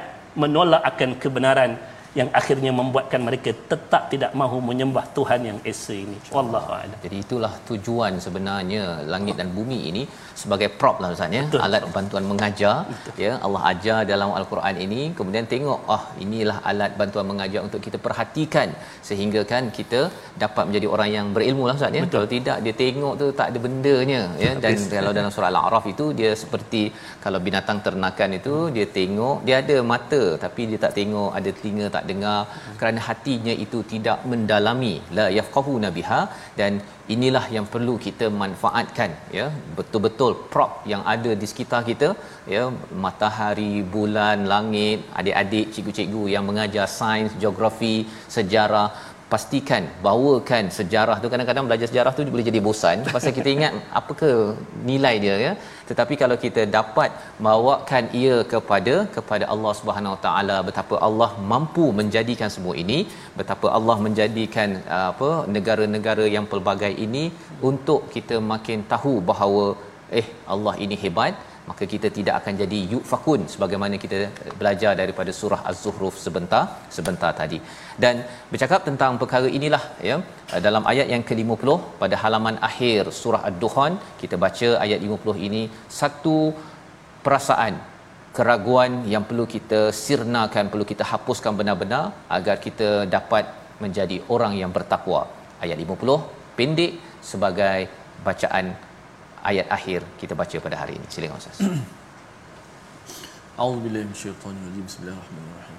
menolak akan kebenaran yang akhirnya membuatkan mereka tetap tidak mahu menyembah Tuhan yang esa ini. Wallahu a'lam. Jadi itulah tujuan sebenarnya langit dan bumi ini sebagai prop lah Ustaz ya. Alat bantuan mengajar Betul. ya. Allah ajar dalam al-Quran ini kemudian tengok ah inilah alat bantuan mengajar untuk kita perhatikan sehingga kan kita dapat menjadi orang yang berilmu lah Ustaz ya. Betul. Kalau tidak dia tengok tu tak ada bendanya ya dan Betul. kalau dalam surah al-A'raf itu dia seperti kalau binatang ternakan itu dia tengok dia ada mata tapi dia tak tengok ada telinga tak dengar kerana hatinya itu tidak mendalami la yafqahuna biha dan inilah yang perlu kita manfaatkan ya betul-betul prop yang ada di sekitar kita ya matahari bulan langit adik-adik cikgu-cikgu yang mengajar sains geografi sejarah pastikan bawakan sejarah tu. Kadang-kadang belajar sejarah tu boleh jadi bosan pasal kita ingat apa ke nilai dia ya. Tetapi kalau kita dapat bawakan ia kepada kepada Allah Subhanahu Wa Taala betapa Allah mampu menjadikan semua ini betapa Allah menjadikan apa negara-negara yang pelbagai ini untuk kita makin tahu bahawa eh Allah ini hebat maka kita tidak akan jadi yufakun sebagaimana kita belajar daripada surah az-zuhruf sebentar sebentar tadi. Dan bercakap tentang perkara inilah ya dalam ayat yang ke-50 pada halaman akhir surah ad-dukhan kita baca ayat 50 ini satu perasaan keraguan yang perlu kita sirnakan perlu kita hapuskan benar-benar agar kita dapat menjadi orang yang bertakwa. Ayat 50 pendek sebagai bacaan ayat akhir kita baca pada hari ini. Silakan Ustaz. A'udzu billahi minasyaitonir rajim. Bismillahirrahmanirrahim.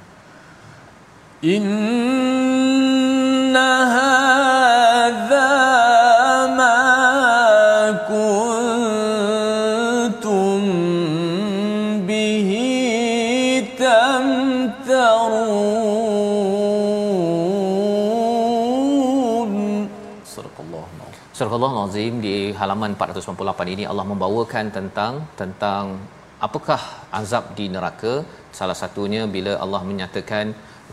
Inna hadza Surah Al-Azim di halaman 498 ini Allah membawakan tentang tentang apakah azab di neraka. Salah satunya bila Allah menyatakan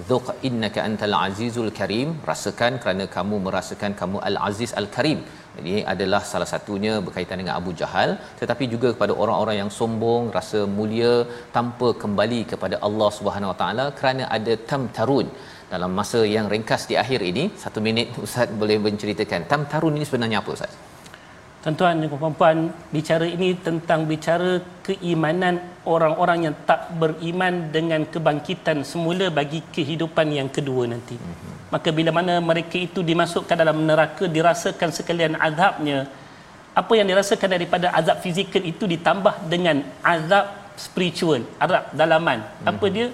dzuq innaka antal azizul karim rasakan kerana kamu merasakan kamu al aziz al karim ini adalah salah satunya berkaitan dengan Abu Jahal tetapi juga kepada orang-orang yang sombong rasa mulia tanpa kembali kepada Allah Subhanahu Wa Taala kerana ada tamtarun dalam masa yang ringkas di akhir ini satu minit ustaz boleh menceritakan tamtarun ini sebenarnya apa ustaz Tuan-tuan dan puan-puan, bicara ini tentang bicara keimanan orang-orang yang tak beriman dengan kebangkitan semula bagi kehidupan yang kedua nanti. Mm-hmm. Maka bila mana mereka itu dimasukkan dalam neraka, dirasakan sekalian azabnya, apa yang dirasakan daripada azab fizikal itu ditambah dengan azab spiritual, azab dalaman. Mm-hmm. Apa dia?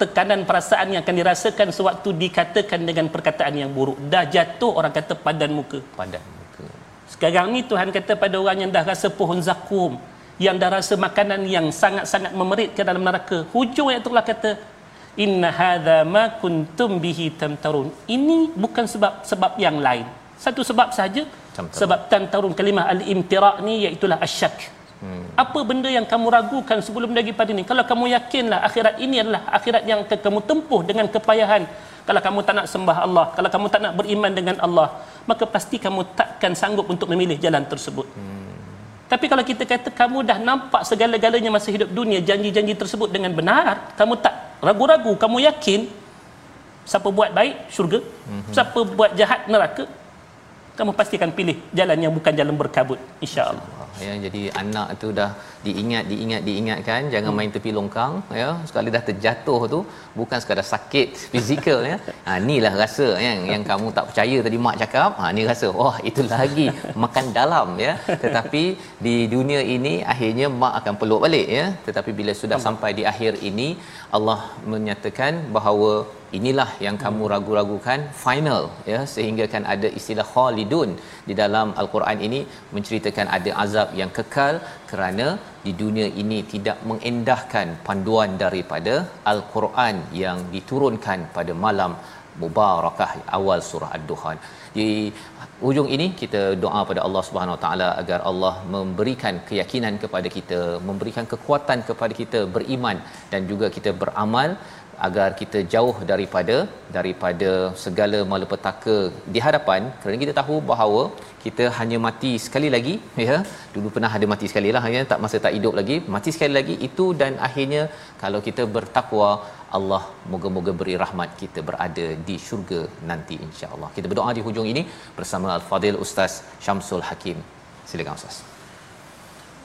Tekanan perasaan yang akan dirasakan sewaktu dikatakan dengan perkataan yang buruk. Dah jatuh orang kata padan muka. Padan sekarang ni Tuhan kata pada orang yang dah rasa pohon zakum, yang dah rasa makanan yang sangat-sangat memeritkan dalam neraka. Hujung ayat Allah kata, Inna hadha ma kuntum bihi tamtarun. Ini bukan sebab sebab yang lain. Satu sebab saja. Sebab tamtarun kalimah al-imtira' ni iaitulah asyak. Apa benda yang kamu ragukan sebelum daripada ini? Kalau kamu yakinlah akhirat ini adalah akhirat yang kamu tempuh dengan kepayahan. Kalau kamu tak nak sembah Allah, kalau kamu tak nak beriman dengan Allah, maka pasti kamu takkan sanggup untuk memilih jalan tersebut. Hmm. Tapi kalau kita kata kamu dah nampak segala-galanya masa hidup dunia, janji-janji tersebut dengan benar, kamu tak ragu-ragu, kamu yakin siapa buat baik syurga, hmm. siapa buat jahat neraka, kamu pasti akan pilih jalan yang bukan jalan berkabut insya-Allah. Ya jadi anak tu dah diingat diingat diingatkan jangan hmm. main tepi longkang ya sekali dah terjatuh tu bukan sekadar sakit fizikal ya. Ha inilah rasa yang yang kamu tak percaya tadi mak cakap ha ni rasa wah itu lagi makan dalam ya. Tetapi di dunia ini akhirnya mak akan peluk balik ya. Tetapi bila sudah sampai di akhir ini Allah menyatakan bahawa inilah yang kamu ragu-ragukan final ya sehingga kan ada istilah khalidun di dalam al-Quran ini menceritakan ada azab yang kekal kerana di dunia ini tidak mengendahkan panduan daripada al-Quran yang diturunkan pada malam mubarakah awal surah ad-duhan di hujung ini kita doa pada Allah Subhanahu Wa taala agar Allah memberikan keyakinan kepada kita memberikan kekuatan kepada kita beriman dan juga kita beramal agar kita jauh daripada daripada segala malapetaka di hadapan kerana kita tahu bahawa kita hanya mati sekali lagi ya dulu pernah ada mati sekali lah ya tak masa tak hidup lagi mati sekali lagi itu dan akhirnya kalau kita bertakwa Allah moga-moga beri rahmat kita berada di syurga nanti insya-Allah. Kita berdoa di hujung ini bersama Al-Fadil Ustaz Syamsul Hakim. Silakan Ustaz.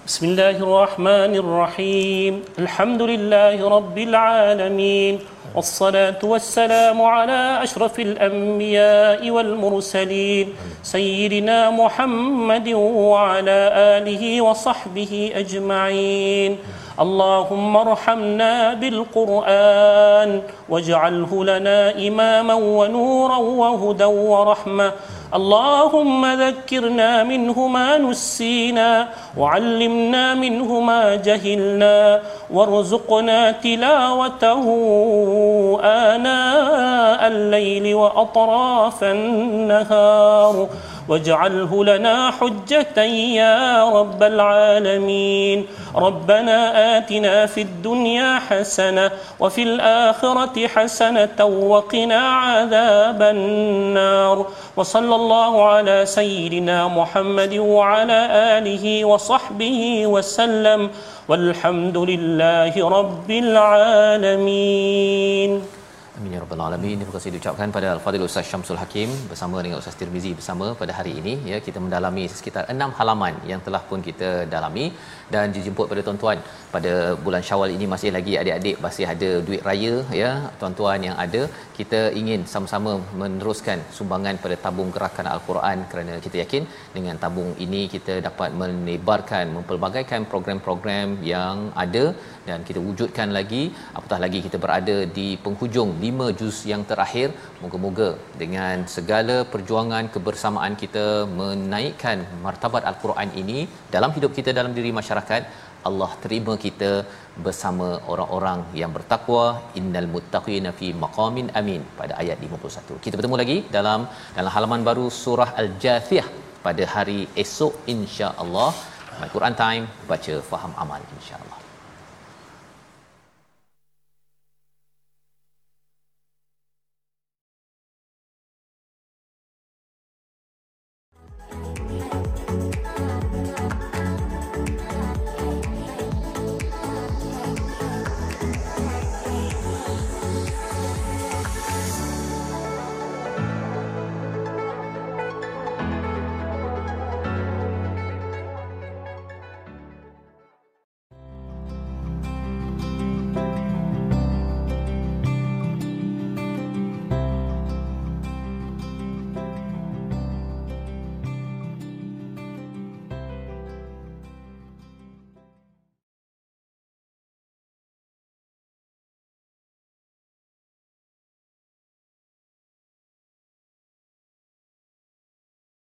بسم الله الرحمن الرحيم الحمد لله رب العالمين والصلاة والسلام على أشرف الأنبياء والمرسلين سيدنا محمد وعلى آله وصحبه أجمعين اللهم ارحمنا بالقرآن واجعله لنا إماما ونورا وهدى ورحمة اللهم ذكرنا منه ما نسينا وعلمنا منه ما جهلنا وارزقنا تلاوته آناء الليل وأطراف النهار. واجعله لنا حجة يا رب العالمين. ربنا آتنا في الدنيا حسنة وفي الآخرة حسنة وقنا عذاب النار. وصلى الله على سيدنا محمد وعلى آله وصحبه وسلم. والحمد لله رب العالمين. Amin ya rabbal alamin. Terima kasih diucapkan pada Al-Fadhil Ustaz Syamsul Hakim bersama dengan Ustaz Tirmizi bersama pada hari ini ya kita mendalami sekitar enam halaman yang telah pun kita dalami dan dijemput pada tuan-tuan. Pada bulan Syawal ini masih lagi adik-adik masih ada duit raya ya tuan-tuan yang ada. Kita ingin sama-sama meneruskan sumbangan pada tabung gerakan Al-Quran kerana kita yakin dengan tabung ini kita dapat menebarkan mempelbagaikan program-program yang ada dan kita wujudkan lagi. Apatah lagi kita berada di penghujung 5 juz yang terakhir. Moga-moga dengan segala perjuangan kebersamaan kita menaikkan martabat al-Quran ini dalam hidup kita dalam diri masyarakat Allah terima kita bersama orang-orang yang bertakwa. Innal muttaqina fi maqamin amin. Pada ayat 51 kita bertemu lagi dalam dalam halaman baru surah al-jathiyah pada hari esok insya-Allah Al-Quran time baca faham amal insya-Allah